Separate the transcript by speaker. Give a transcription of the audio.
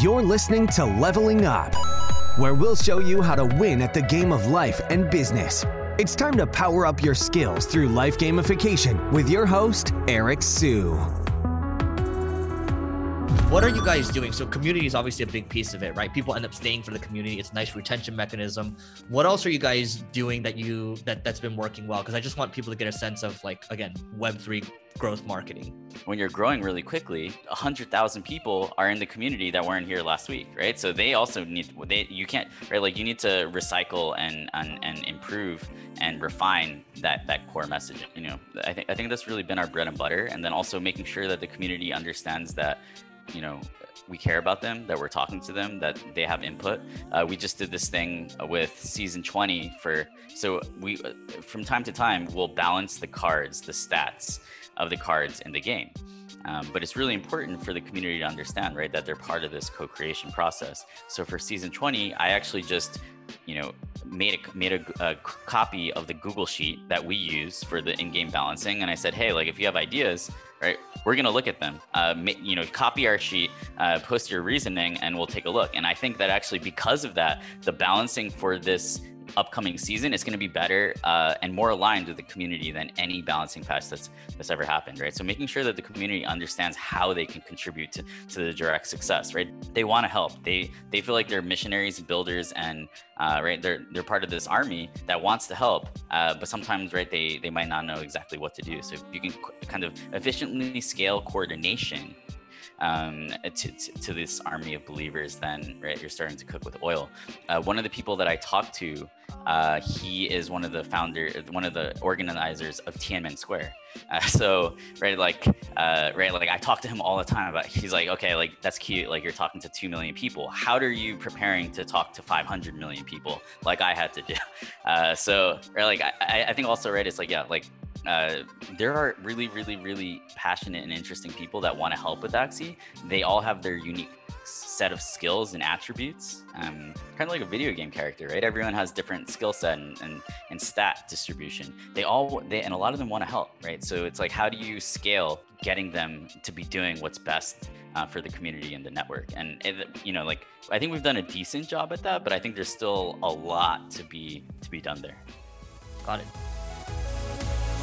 Speaker 1: You're listening to Leveling Up, where we'll show you how to win at the game of life and business. It's time to power up your skills through life gamification with your host, Eric Siu.
Speaker 2: What are you guys doing? So community is obviously a big piece of it, right? People end up staying for the community. It's a nice retention mechanism. What else are you guys doing that you that that's been working well? Because I just want people to get a sense of like again, Web three growth marketing.
Speaker 3: When you're growing really quickly, 100,000 people are in the community that weren't here last week, right? So they also need they you can't right like you need to recycle and and, and improve and refine that that core message. You know, I think I think that's really been our bread and butter and then also making sure that the community understands that you know we care about them that we're talking to them that they have input. Uh, we just did this thing with season 20 for so we uh, from time to time we'll balance the cards the stats of the cards in the game. Um, but it's really important for the community to understand right that they're part of this co-creation process. So for season 20 i actually just you know made a made a, a, copy of the google sheet that we use for the in-game balancing and i said hey like if you have ideas right? We're going to look at them. Uh, you know copy our sheet uh, post your reasoning and we'll take a look. And i think that actually because of that the balancing for this upcoming season it's going to be better uh, and more aligned with the community than any balancing patch that's that's ever happened, right? So making sure that the community understands how they can contribute to, to the direct success, right? They want to help. They they feel like they're missionaries, builders, and uh, right they're they're part of this army that wants to help, uh, but sometimes right they they might not know exactly what to do. So if you can kind of efficiently scale coordination um, to, to, to, this army of believers, then right, you're starting to cook with oil. Uh, one of the people that I talked to, uh, he is one of the founder, one of the organizers of Tiananmen Square. Uh, so right, like uh, right, like I talk to him all the time about. He's like, okay, like that's cute. Like you're talking to two million people. How are you preparing to talk to 500 million people, like I had to do? Uh, so right, like I, I think also right, it's like yeah, like uh, there are really, really, really passionate and interesting people that want to help with Axie. They all have their unique set of skills and attributes, um, kind of like a video game character, right? Everyone has different skill set and, and, and stat distribution. They all, they, and a lot of them want to help, right? So it's like, how do you scale getting them to be doing what's best uh, for the community and the network? And, it, you know, like, I think we've done a decent job at that, but I think there's still a lot to be, to be done there.
Speaker 2: Got it.